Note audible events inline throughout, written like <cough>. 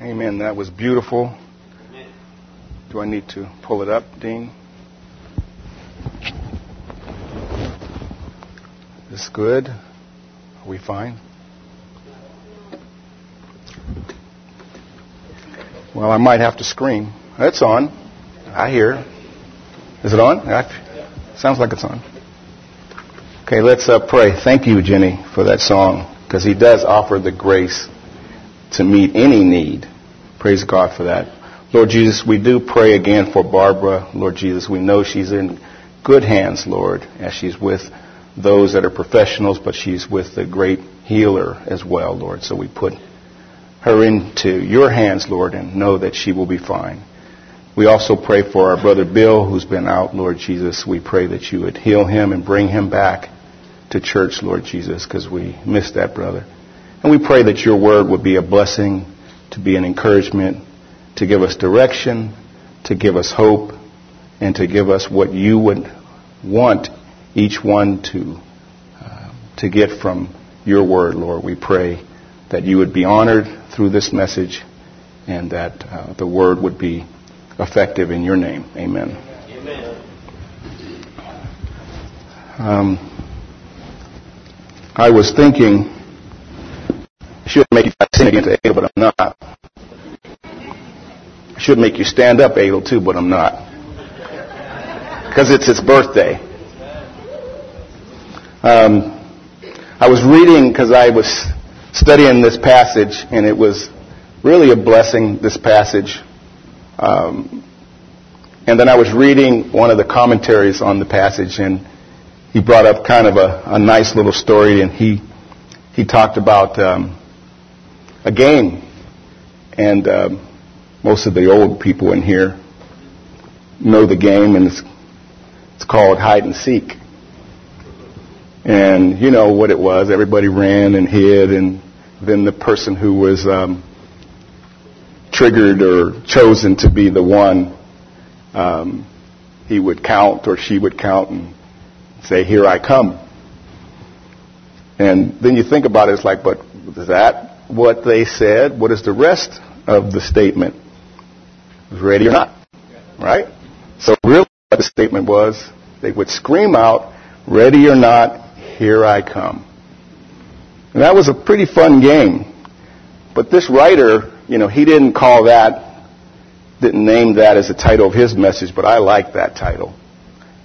Amen. That was beautiful. Do I need to pull it up, Dean? Is this good? Are we fine? Well, I might have to scream. It's on. I hear. Is it on? I, sounds like it's on. Okay, let's uh, pray. Thank you, Jenny, for that song, because he does offer the grace to meet any need. Praise God for that. Lord Jesus, we do pray again for Barbara. Lord Jesus, we know she's in good hands, Lord, as she's with those that are professionals, but she's with the great healer as well, Lord. So we put her into your hands, Lord, and know that she will be fine. We also pray for our brother Bill, who's been out, Lord Jesus. We pray that you would heal him and bring him back to church, Lord Jesus, because we miss that brother. And we pray that your word would be a blessing, to be an encouragement, to give us direction, to give us hope, and to give us what you would want each one to, uh, to get from your word, Lord. We pray that you would be honored through this message and that uh, the word would be effective in your name. Amen. Amen. Um, I was thinking, should make you sin against Adel, but I'm not. Should make you stand up, Adel, too, but I'm not. Because it's his birthday. Um, I was reading because I was studying this passage, and it was really a blessing, this passage. Um, and then I was reading one of the commentaries on the passage, and he brought up kind of a, a nice little story, and he he talked about um, a game, and um, most of the old people in here know the game, and it's it's called hide and seek. And you know what it was. Everybody ran and hid, and then the person who was um, triggered or chosen to be the one, um, he would count or she would count and say, "Here I come." And then you think about it, it's like, but that what they said? What is the rest of the statement? Ready or not? Right? So really what the statement was, they would scream out, ready or not, here I come. And that was a pretty fun game. But this writer, you know, he didn't call that, didn't name that as the title of his message, but I like that title.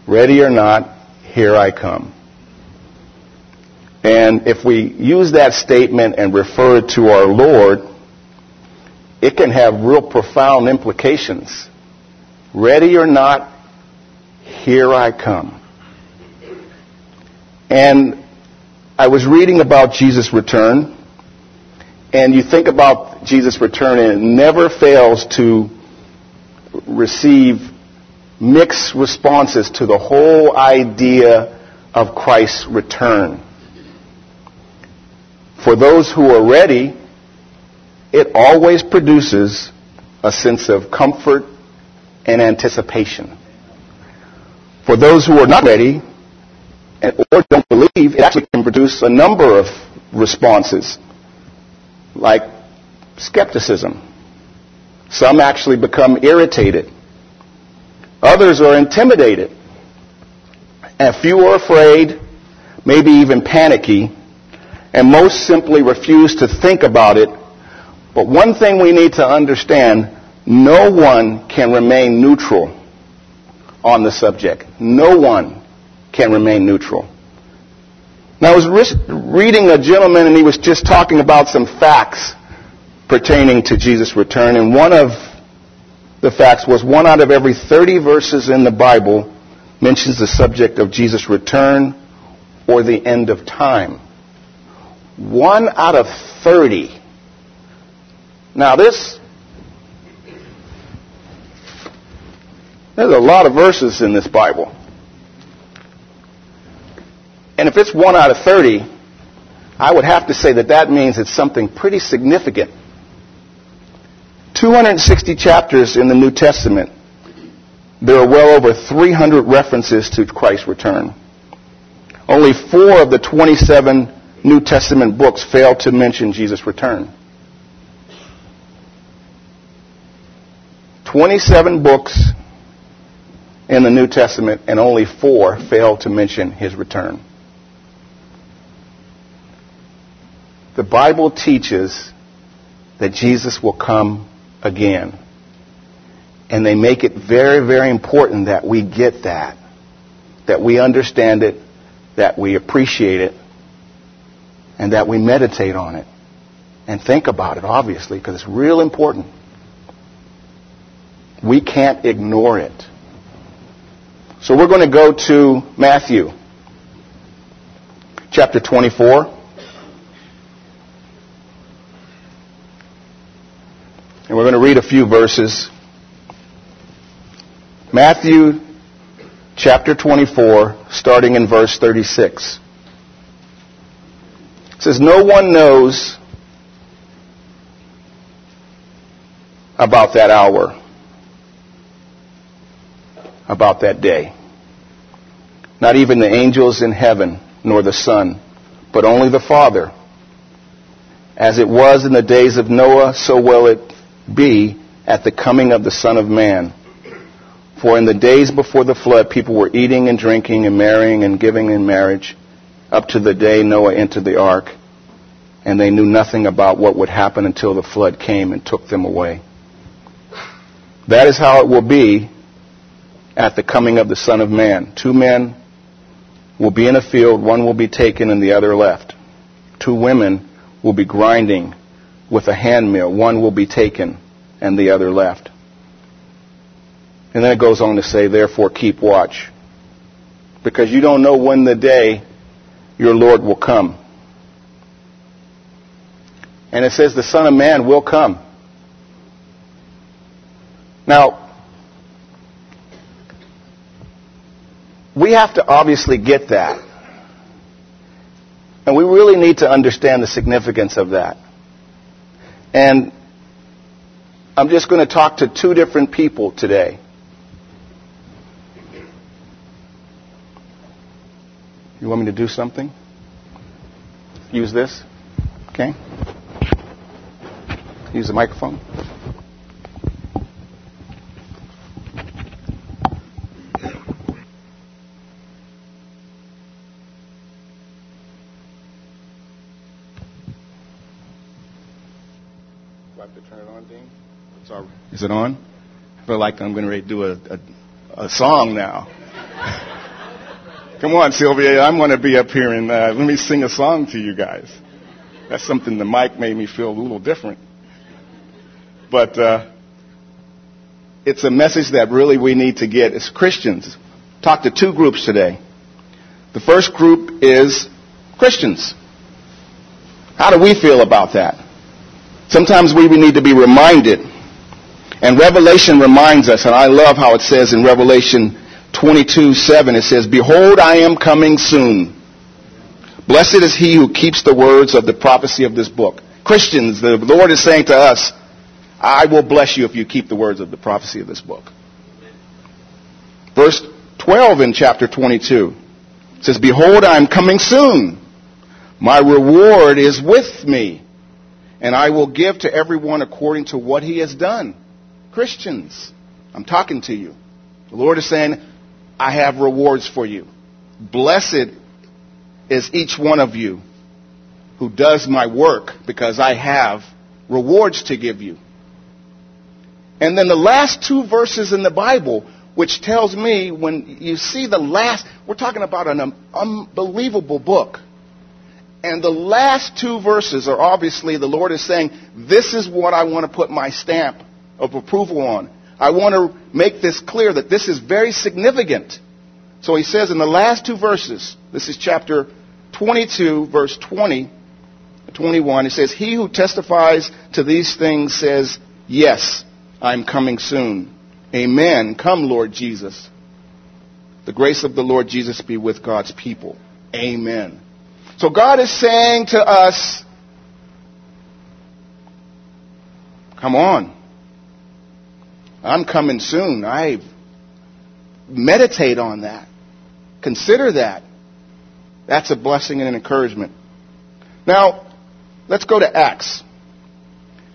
Ready or not, here I come. And if we use that statement and refer it to our Lord, it can have real profound implications. Ready or not, here I come. And I was reading about Jesus' return, and you think about Jesus' return, and it never fails to receive mixed responses to the whole idea of Christ's return. For those who are ready, it always produces a sense of comfort and anticipation. For those who are not ready or don't believe, it actually can produce a number of responses, like skepticism. Some actually become irritated. Others are intimidated. And few are afraid, maybe even panicky, and most simply refuse to think about it. But one thing we need to understand, no one can remain neutral on the subject. No one can remain neutral. Now I was reading a gentleman and he was just talking about some facts pertaining to Jesus' return and one of the facts was one out of every 30 verses in the Bible mentions the subject of Jesus' return or the end of time. One out of 30. Now this, there's a lot of verses in this Bible. And if it's one out of 30, I would have to say that that means it's something pretty significant. 260 chapters in the New Testament. There are well over 300 references to Christ's return. Only four of the 27 New Testament books fail to mention Jesus' return. 27 books in the New Testament, and only four fail to mention his return. The Bible teaches that Jesus will come again. And they make it very, very important that we get that, that we understand it, that we appreciate it, and that we meditate on it and think about it, obviously, because it's real important. We can't ignore it. So we're going to go to Matthew chapter 24. And we're going to read a few verses. Matthew chapter 24, starting in verse 36. Says, No one knows about that hour about that day. Not even the angels in heaven, nor the Son, but only the Father. As it was in the days of Noah, so will it be at the coming of the Son of Man. For in the days before the flood, people were eating and drinking and marrying and giving in marriage up to the day Noah entered the ark, and they knew nothing about what would happen until the flood came and took them away. That is how it will be at the coming of the Son of Man. Two men will be in a field, one will be taken and the other left. Two women will be grinding with a handmill, one will be taken and the other left. And then it goes on to say, therefore keep watch. Because you don't know when the day your Lord will come. And it says the Son of Man will come. Now, we have to obviously get that. And we really need to understand the significance of that. And I'm just going to talk to two different people today. You want me to do something? Use this? Okay. Use the microphone. Do I have to turn it on, Dean? It's. Is it on? I feel like I'm going to do a, a, a song now. <laughs> Come on, Sylvia. I'm going to be up here and uh, let me sing a song to you guys. That's something the mic made me feel a little different. But uh, it's a message that really we need to get as Christians. Talk to two groups today. The first group is Christians. How do we feel about that? Sometimes we need to be reminded and Revelation reminds us, and I love how it says in Revelation 22, 7, it says, Behold, I am coming soon. Blessed is he who keeps the words of the prophecy of this book. Christians, the Lord is saying to us, I will bless you if you keep the words of the prophecy of this book. Verse 12 in chapter 22 says, Behold, I am coming soon. My reward is with me, and I will give to everyone according to what he has done. Christians, I'm talking to you. The Lord is saying, I have rewards for you. Blessed is each one of you who does my work because I have rewards to give you. And then the last two verses in the Bible, which tells me when you see the last, we're talking about an unbelievable book. And the last two verses are obviously the Lord is saying, this is what I want to put my stamp of approval on. I want to make this clear that this is very significant. So he says in the last two verses, this is chapter 22, verse 20, 21, it says, He who testifies to these things says, Yes, I'm coming soon. Amen. Come, Lord Jesus. The grace of the Lord Jesus be with God's people. Amen. So God is saying to us, Come on. I'm coming soon. I meditate on that. Consider that. That's a blessing and an encouragement. Now, let's go to Acts.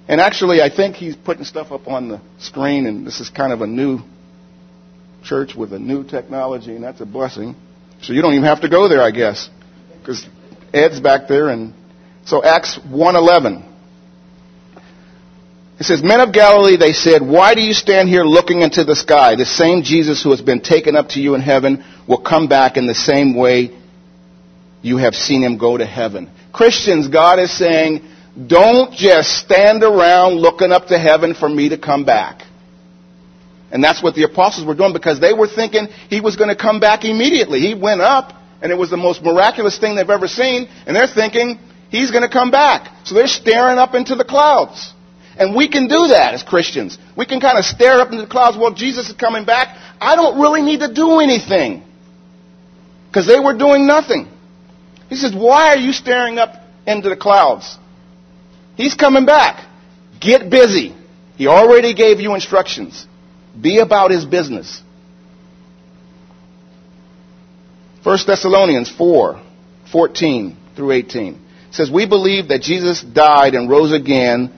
And actually, I think he's putting stuff up on the screen, and this is kind of a new church with a new technology, and that's a blessing. So you don't even have to go there, I guess, because Ed's back there. And so Acts 1:11. It says, Men of Galilee, they said, why do you stand here looking into the sky? The same Jesus who has been taken up to you in heaven will come back in the same way you have seen him go to heaven. Christians, God is saying, don't just stand around looking up to heaven for me to come back. And that's what the apostles were doing because they were thinking he was going to come back immediately. He went up and it was the most miraculous thing they've ever seen and they're thinking he's going to come back. So they're staring up into the clouds. And we can do that as Christians. We can kind of stare up into the clouds. Well, Jesus is coming back. I don't really need to do anything. Because they were doing nothing. He says, why are you staring up into the clouds? He's coming back. Get busy. He already gave you instructions. Be about his business. 1 Thessalonians 4, 14 through 18 says, We believe that Jesus died and rose again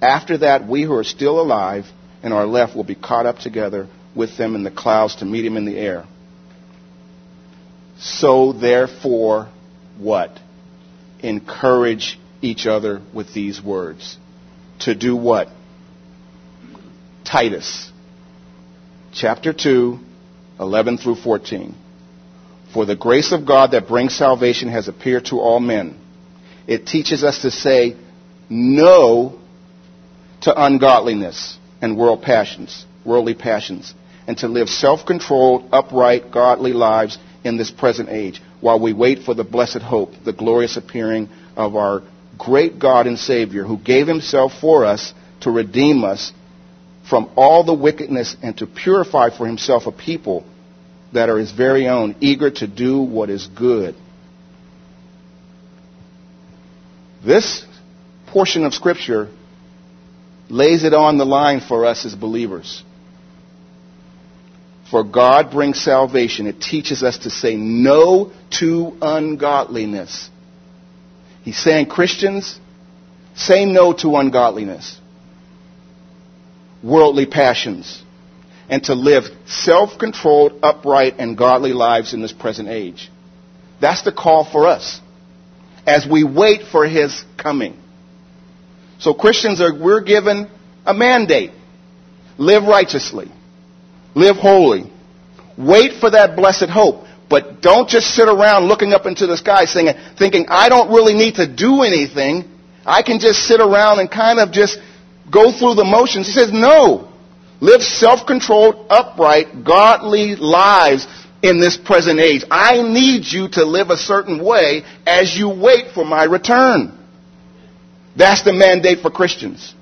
After that, we who are still alive and are left will be caught up together with them in the clouds to meet him in the air. So therefore, what? Encourage each other with these words. To do what? Titus, chapter 2, 11 through 14. For the grace of God that brings salvation has appeared to all men. It teaches us to say no to ungodliness and world passions, worldly passions, and to live self-controlled, upright, godly lives in this present age while we wait for the blessed hope, the glorious appearing of our great God and Savior who gave himself for us to redeem us from all the wickedness and to purify for himself a people that are his very own, eager to do what is good. This portion of Scripture lays it on the line for us as believers. For God brings salvation. It teaches us to say no to ungodliness. He's saying, Christians, say no to ungodliness, worldly passions, and to live self-controlled, upright, and godly lives in this present age. That's the call for us as we wait for His coming. So Christians are, we're given a mandate. Live righteously. Live holy. Wait for that blessed hope. But don't just sit around looking up into the sky saying, thinking, I don't really need to do anything. I can just sit around and kind of just go through the motions. He says, no. Live self-controlled, upright, godly lives in this present age. I need you to live a certain way as you wait for my return. That's the mandate for Christians.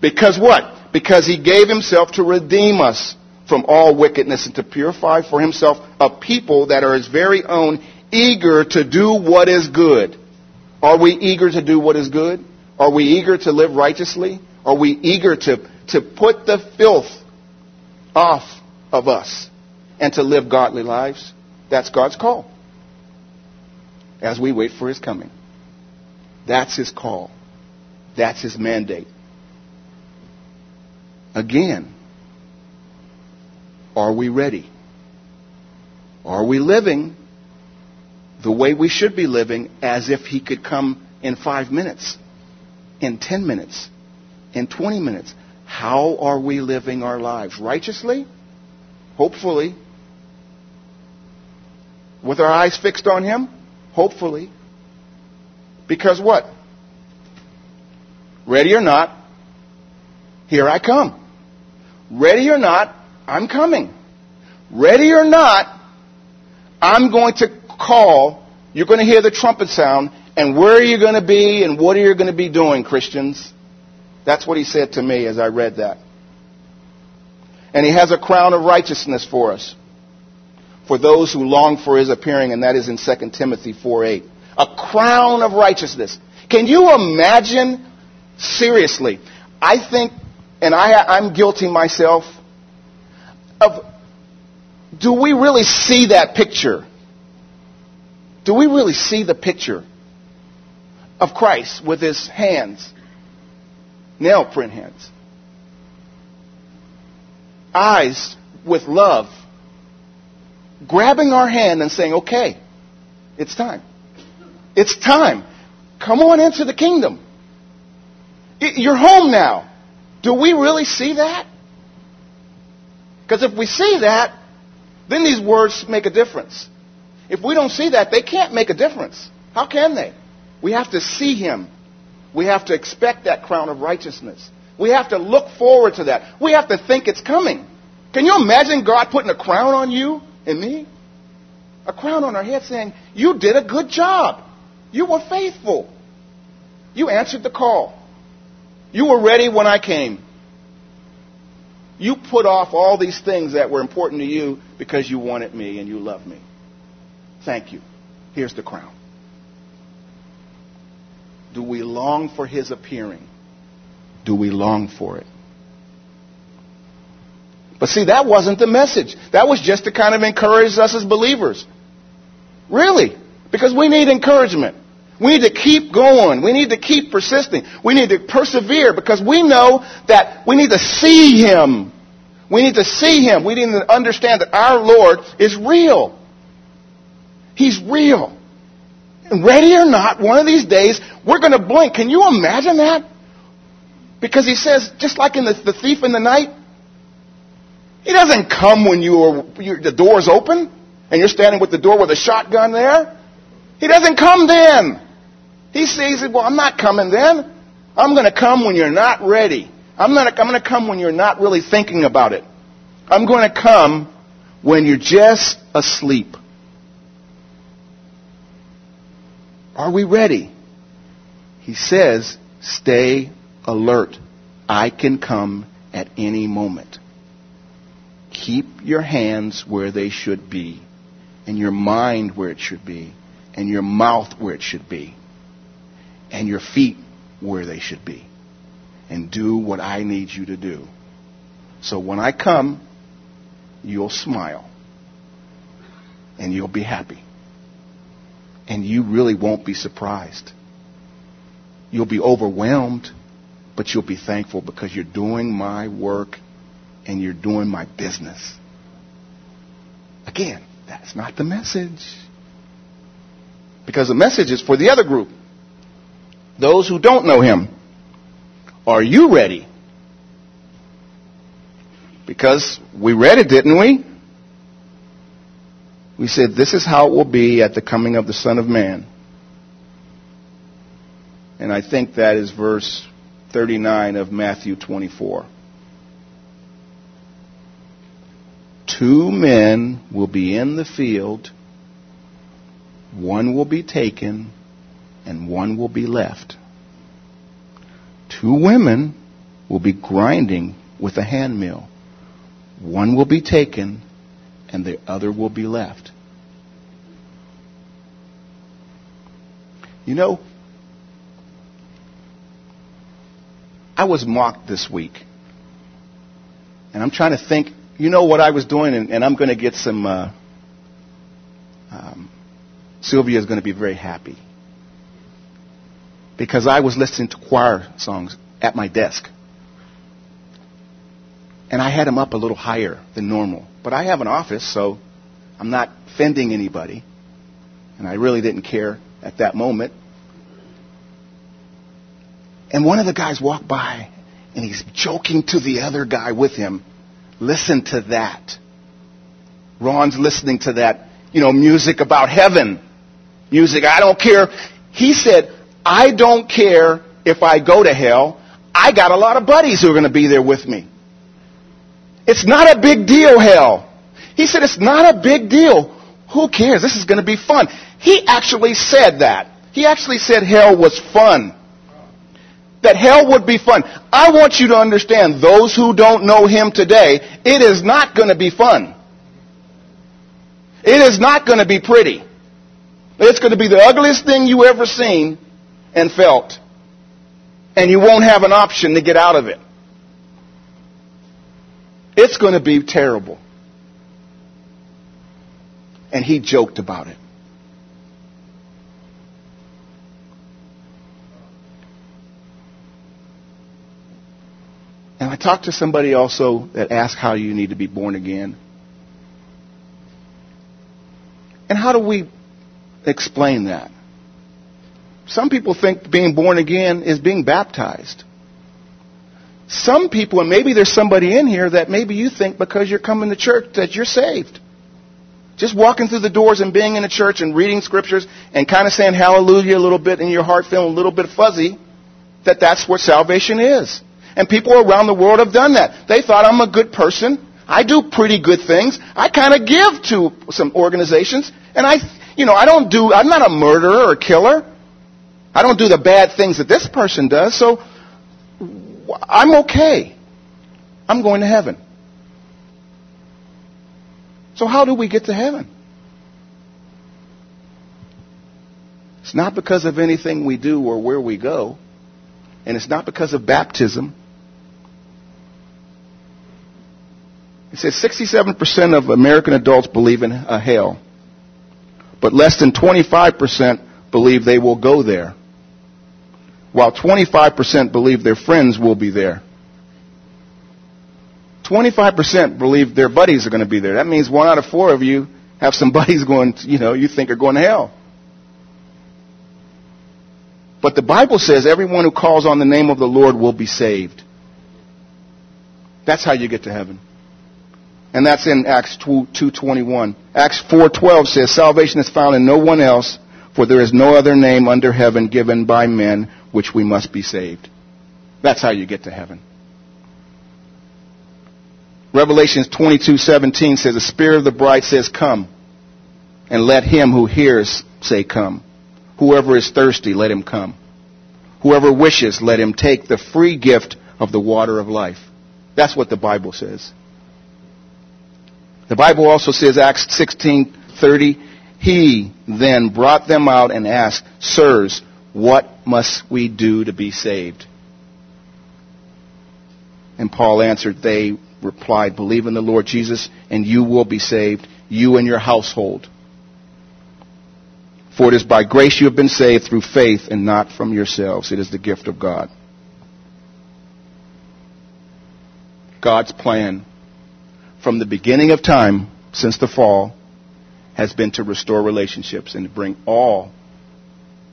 Because what? Because he gave himself to redeem us from all wickedness and to purify for himself a people that are his very own, eager to do what is good. Are we eager to do what is good? Are we eager to live righteously? Are we eager to, to put the filth off of us and to live godly lives? That's God's call as we wait for his coming. That's his call. That's his mandate. Again, are we ready? Are we living the way we should be living as if he could come in five minutes, in ten minutes, in 20 minutes? How are we living our lives? Righteously? Hopefully. With our eyes fixed on him? Hopefully. Because what? Ready or not, here I come. Ready or not, I'm coming. Ready or not, I'm going to call. You're going to hear the trumpet sound. And where are you going to be and what are you going to be doing, Christians? That's what he said to me as I read that. And he has a crown of righteousness for us, for those who long for his appearing, and that is in 2 Timothy 4 8. A crown of righteousness. Can you imagine, seriously, I think, and I, I'm guilty myself, of do we really see that picture? Do we really see the picture of Christ with his hands, nail print hands? Eyes with love, grabbing our hand and saying, okay, it's time. It's time. Come on into the kingdom. You're home now. Do we really see that? Because if we see that, then these words make a difference. If we don't see that, they can't make a difference. How can they? We have to see Him. We have to expect that crown of righteousness. We have to look forward to that. We have to think it's coming. Can you imagine God putting a crown on you and me? A crown on our head saying, You did a good job. You were faithful. You answered the call. You were ready when I came. You put off all these things that were important to you because you wanted me and you loved me. Thank you. Here's the crown. Do we long for his appearing? Do we long for it? But see, that wasn't the message. That was just to kind of encourage us as believers. Really. Because we need encouragement. We need to keep going. We need to keep persisting. We need to persevere because we know that we need to see Him. We need to see Him. We need to understand that our Lord is real. He's real. And ready or not, one of these days, we're going to blink. Can you imagine that? Because He says, just like in the, the thief in the night, He doesn't come when you are, the door's open and you're standing with the door with a shotgun there. He doesn't come then. He it, well, I'm not coming then. I'm going to come when you're not ready. I'm, not, I'm going to come when you're not really thinking about it. I'm going to come when you're just asleep. Are we ready? He says, stay alert. I can come at any moment. Keep your hands where they should be, and your mind where it should be, and your mouth where it should be and your feet where they should be. And do what I need you to do. So when I come, you'll smile. And you'll be happy. And you really won't be surprised. You'll be overwhelmed, but you'll be thankful because you're doing my work and you're doing my business. Again, that's not the message. Because the message is for the other group those who don't know him. Are you ready? Because we read it, didn't we? We said, This is how it will be at the coming of the Son of Man. And I think that is verse 39 of Matthew 24. Two men will be in the field, one will be taken, and one will be left. Two women will be grinding with a hand mill. One will be taken and the other will be left. You know, I was mocked this week. And I'm trying to think, you know what I was doing, and, and I'm going to get some. Uh, um, Sylvia is going to be very happy because I was listening to choir songs at my desk. And I had them up a little higher than normal. But I have an office, so I'm not offending anybody. And I really didn't care at that moment. And one of the guys walked by and he's joking to the other guy with him. Listen to that. Ron's listening to that, you know, music about heaven. Music, I don't care. He said, I don't care if I go to hell. I got a lot of buddies who are going to be there with me. It's not a big deal, hell. He said, it's not a big deal. Who cares? This is going to be fun. He actually said that. He actually said hell was fun. that hell would be fun. I want you to understand, those who don't know Him today, it is not going to be fun. It is not going to be pretty. It's going to be the ugliest thing you ever seen and felt. And you won't have an option to get out of it. It's going to be terrible. And he joked about it. And I talked to somebody also that asked how you need to be born again. And how do we explain that? Some people think being born again is being baptized. Some people, and maybe there's somebody in here that maybe you think because you're coming to church that you're saved. Just walking through the doors and being in a church and reading scriptures and kind of saying hallelujah a little bit in your heart feeling a little bit fuzzy, that that's what salvation is. And people around the world have done that. They thought I'm a good person. I do pretty good things. I kind of give to some organizations and I, you know, I don't do, I'm not a murderer or a killer. I don't do the bad things that this person does, so I'm okay. I'm going to heaven. So how do we get to heaven? It's not because of anything we do or where we go. And it's not because of baptism. It says 67% of American adults believe in a hell. But less than 25% believe they will go there while 25% believe their friends will be there. 25% believe their buddies are going to be there. That means one out of four of you have some <laughs> buddies going, you know, you think are going to hell. But the Bible says everyone who calls on the name of the Lord will be saved. That's how you get to heaven. And that's in Acts 2.21. Acts 4.12 says, Salvation is found in no one else, for there is no other name under heaven given by men which we must be saved. That's how you get to heaven. Revelations 22:17 says the spirit of the bride says come and let him who hears say come. Whoever is thirsty let him come. Whoever wishes let him take the free gift of the water of life. That's what the Bible says. The Bible also says Acts 16:30 he then brought them out and asked, Sirs, what must we do to be saved? And Paul answered, They replied, Believe in the Lord Jesus, and you will be saved, you and your household. For it is by grace you have been saved through faith and not from yourselves. It is the gift of God. God's plan from the beginning of time, since the fall, has been to restore relationships and to bring all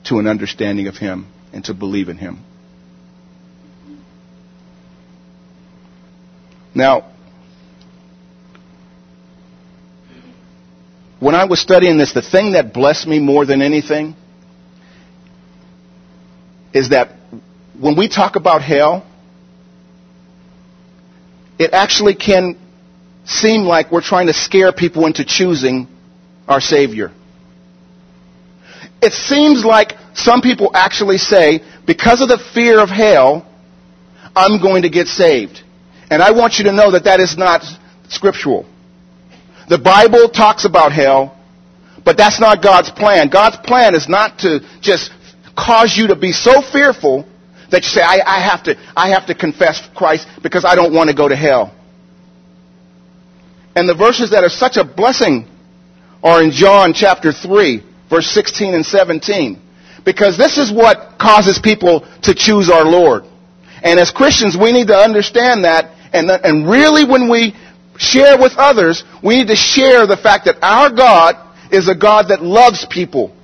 to an understanding of Him and to believe in Him. Now, when I was studying this, the thing that blessed me more than anything is that when we talk about hell, it actually can seem like we're trying to scare people into choosing our Savior. It seems like some people actually say, because of the fear of hell, I'm going to get saved. And I want you to know that that is not scriptural. The Bible talks about hell, but that's not God's plan. God's plan is not to just cause you to be so fearful that you say, I, I have to, I have to confess Christ because I don't want to go to hell. And the verses that are such a blessing are in John chapter 3 verse 16 and 17. Because this is what causes people to choose our Lord. And as Christians, we need to understand that. And, and really, when we share with others, we need to share the fact that our God is a God that loves people.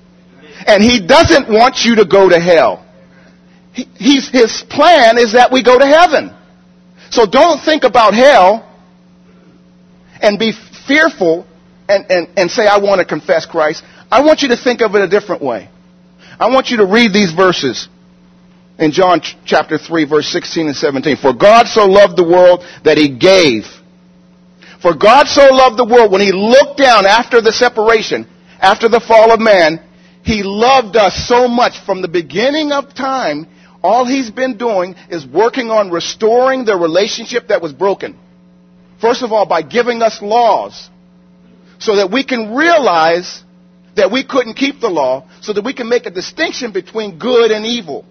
And He doesn't want you to go to hell. He, he's, his plan is that we go to heaven. So don't think about hell and be fearful and, and, and say, I want to confess Christ. I want you to think of it a different way. I want you to read these verses in John ch- chapter 3 verse 16 and 17. For God so loved the world that he gave. For God so loved the world when he looked down after the separation, after the fall of man, he loved us so much from the beginning of time. All he's been doing is working on restoring the relationship that was broken. First of all, by giving us laws so that we can realize that we couldn't keep the law, so that we can make a distinction between good and evil.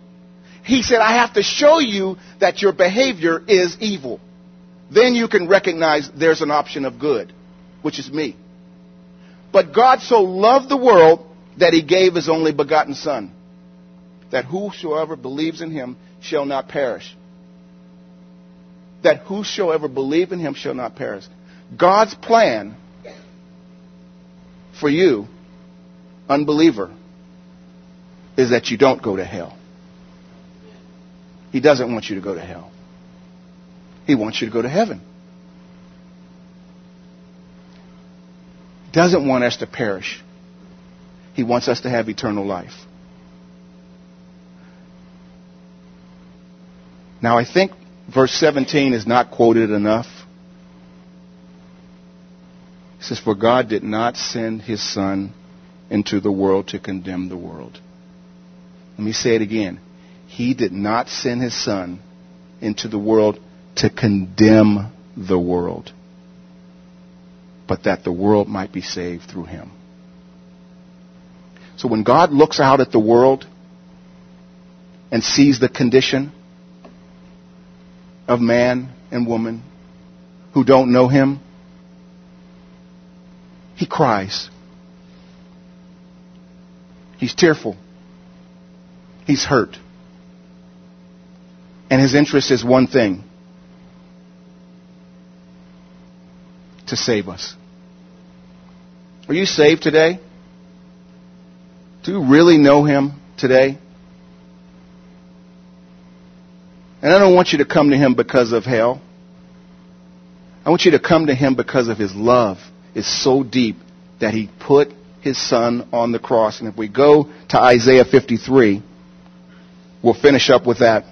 He said, I have to show you that your behavior is evil. Then you can recognize there's an option of good, which is me. But God so loved the world that he gave his only begotten Son, that whosoever believes in him shall not perish. That whosoever believe in him shall not perish. God's plan for you, unbeliever, is that you don't go to hell. He doesn't want you to go to hell. He wants you to go to heaven. Doesn't want us to perish. He wants us to have eternal life. Now I think verse 17 is not quoted enough. Says, For God did not send his Son into the world to condemn the world. Let me say it again. He did not send his Son into the world to condemn the world, but that the world might be saved through him. So when God looks out at the world and sees the condition of man and woman who don't know him, he cries. He's tearful. He's hurt. And his interest is one thing to save us. Are you saved today? Do you really know Him today? And I don't want you to come to Him because of hell. I want you to come to Him because of His love is so deep that He put His Son on the cross. And if we go to Isaiah 53, we'll finish up with that.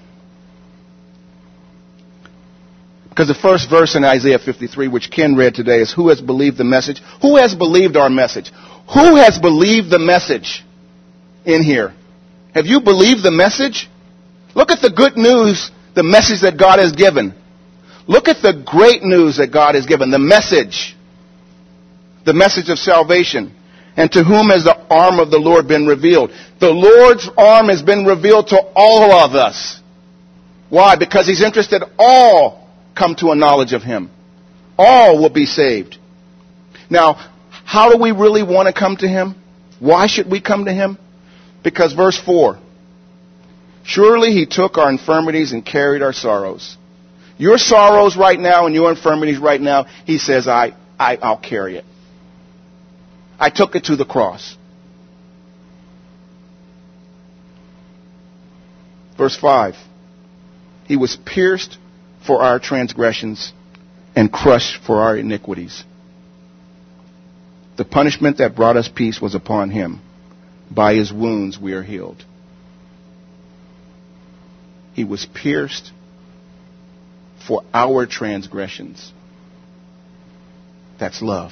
Because the first verse in Isaiah 53, which Ken read today, is Who has believed the message? Who has believed our message? Who has believed the message in here? Have you believed the message? Look at the good news, the message that God has given. Look at the great news that God has given, the message. The message of salvation. And to whom has the arm of the Lord been revealed? The Lord's arm has been revealed to all of us. Why? Because He's interested all come to a knowledge of Him. All will be saved. Now, how do we really want to come to Him? Why should we come to Him? Because verse 4 Surely He took our infirmities and carried our sorrows. Your sorrows right now and your infirmities right now, He says, I, I, I'll carry it. I took it to the cross. Verse 5 He was pierced for our transgressions and crushed for our iniquities. The punishment that brought us peace was upon him. By his wounds we are healed. He was pierced for our transgressions. That's love.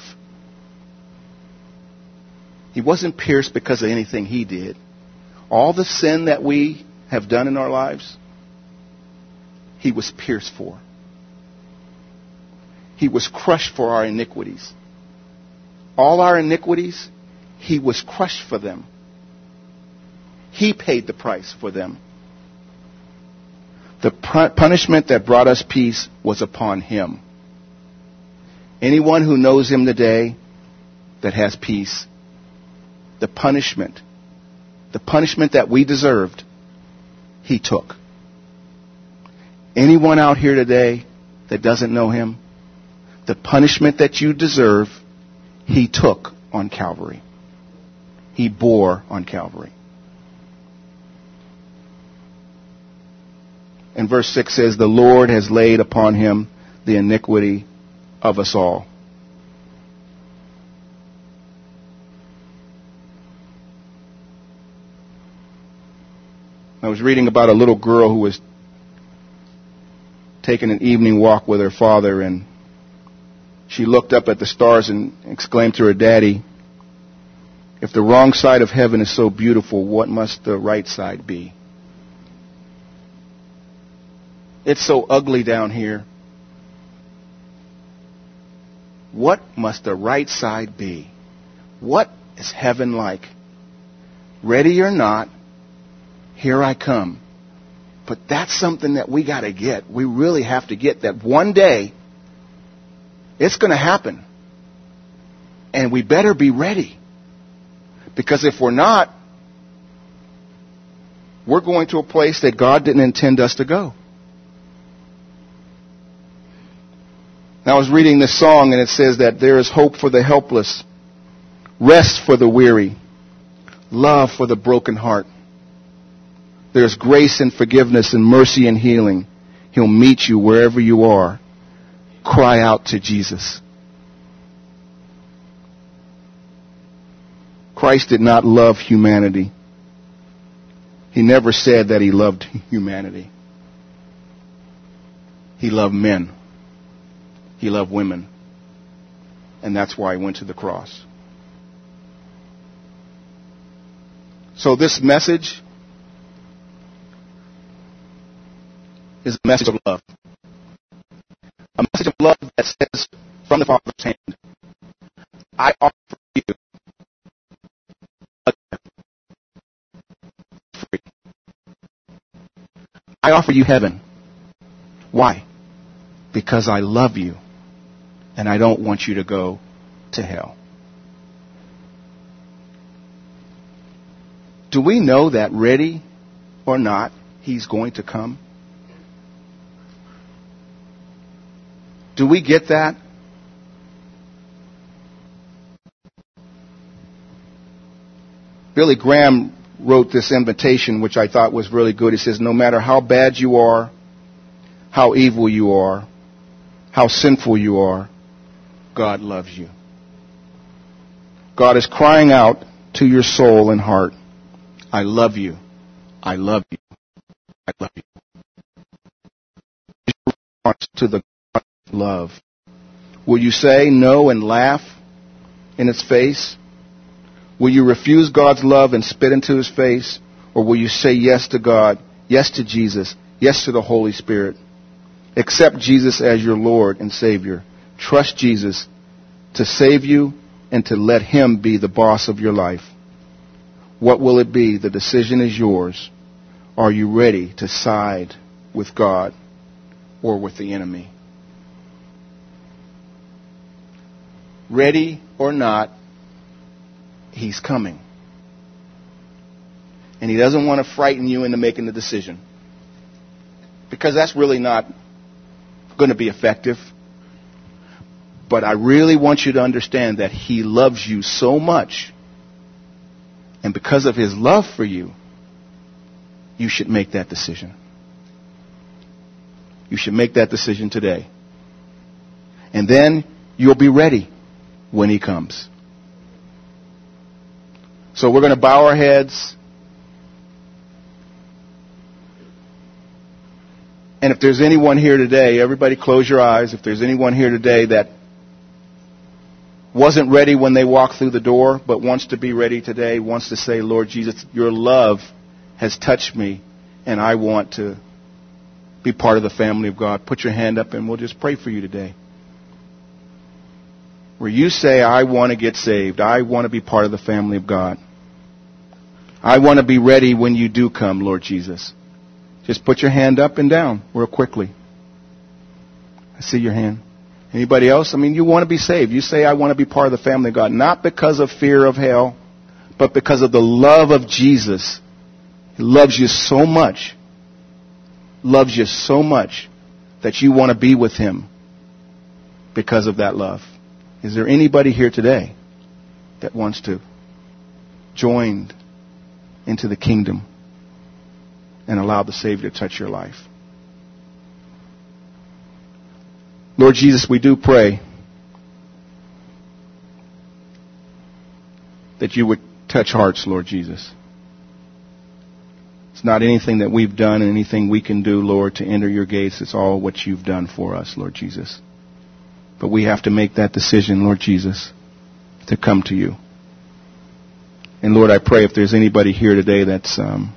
He wasn't pierced because of anything he did. All the sin that we have done in our lives, he was pierced for. He was crushed for our iniquities. All our iniquities, he was crushed for them. He paid the price for them. The punishment that brought us peace was upon him. Anyone who knows him today that has peace, the punishment, the punishment that we deserved, he took. Anyone out here today that doesn't know him, the punishment that you deserve, he took on Calvary. He bore on Calvary. And verse 6 says, The Lord has laid upon him the iniquity of us all. I was reading about a little girl who was taking an evening walk with her father and she looked up at the stars and exclaimed to her daddy, if the wrong side of heaven is so beautiful, what must the right side be? It's so ugly down here. What must the right side be? What is heaven like? Ready or not, here I come. But that's something that we got to get. We really have to get that one day it's going to happen. And we better be ready. Because if we're not, we're going to a place that God didn't intend us to go. Now, I was reading this song and it says that there is hope for the helpless, rest for the weary, love for the broken heart. There's grace and forgiveness and mercy and healing. He'll meet you wherever you are. Cry out to Jesus. Christ did not love humanity. He never said that he loved <laughs> humanity. He loved men. He loved women. And that's why he went to the cross. So this message is a message of love. A message of love that says from the Father's hand, I offer you a free. I offer you heaven. Why? Because I love you and I don't want you to go to hell. Do we know that ready or not, he's going to come? Do we get that? Billy Graham wrote this invitation, which I thought was really good. He says, No matter how bad you are, how evil you are, how sinful you are, God loves you. God is crying out to your soul and heart, I love you. I love you. I love you. To the love. Will you say no and laugh in its face? Will you refuse God's love and spit into his face? Or will you say yes to God, yes to Jesus, yes to the Holy Spirit? Accept Jesus as your Lord and Savior. Trust Jesus to save you and to let him be the boss of your life. What will it be? The decision is yours. Are you ready to side with God or with the enemy? Ready or not, he's coming. And he doesn't want to frighten you into making the decision. Because that's really not going to be effective. But I really want you to understand that he loves you so much. And because of his love for you, you should make that decision. You should make that decision today. And then you'll be ready when he comes. So we're going to bow our heads. And if there's anyone here today, everybody close your eyes. If there's anyone here today that wasn't ready when they walked through the door, but wants to be ready today, wants to say, Lord Jesus, your love has touched me, and I want to be part of the family of God. Put your hand up and we'll just pray for you today where you say, I want to get saved. I want to be part of the family of God. I want to be ready when you do come, Lord Jesus. Just put your hand up and down real quickly. I see your hand. Anybody else? I mean, you want to be saved. You say, I want to be part of the family of God. Not because of fear of hell, but because of the love of Jesus. He loves you so much. Loves you so much that you want to be with Him because of that love. Is there anybody here today that wants to join into the kingdom and allow the Savior to touch your life? Lord Jesus, we do pray that you would touch hearts, Lord Jesus. It's not anything that we've done and anything we can do, Lord, to enter your gates. It's all what you've done for us, Lord Jesus. But we have to make that decision, Lord Jesus, to come to you. And Lord, I pray if there's anybody here today that's um,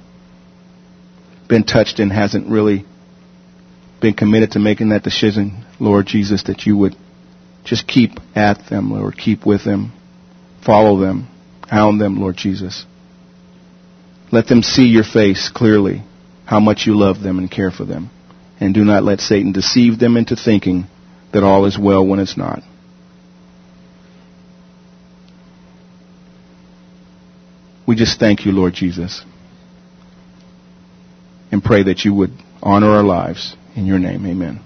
been touched and hasn't really been committed to making that decision, Lord Jesus, that you would just keep at them, Lord, keep with them, follow them, hound them, Lord Jesus. Let them see your face clearly, how much you love them and care for them. And do not let Satan deceive them into thinking that all is well when it's not. We just thank you, Lord Jesus, and pray that you would honor our lives. In your name, amen.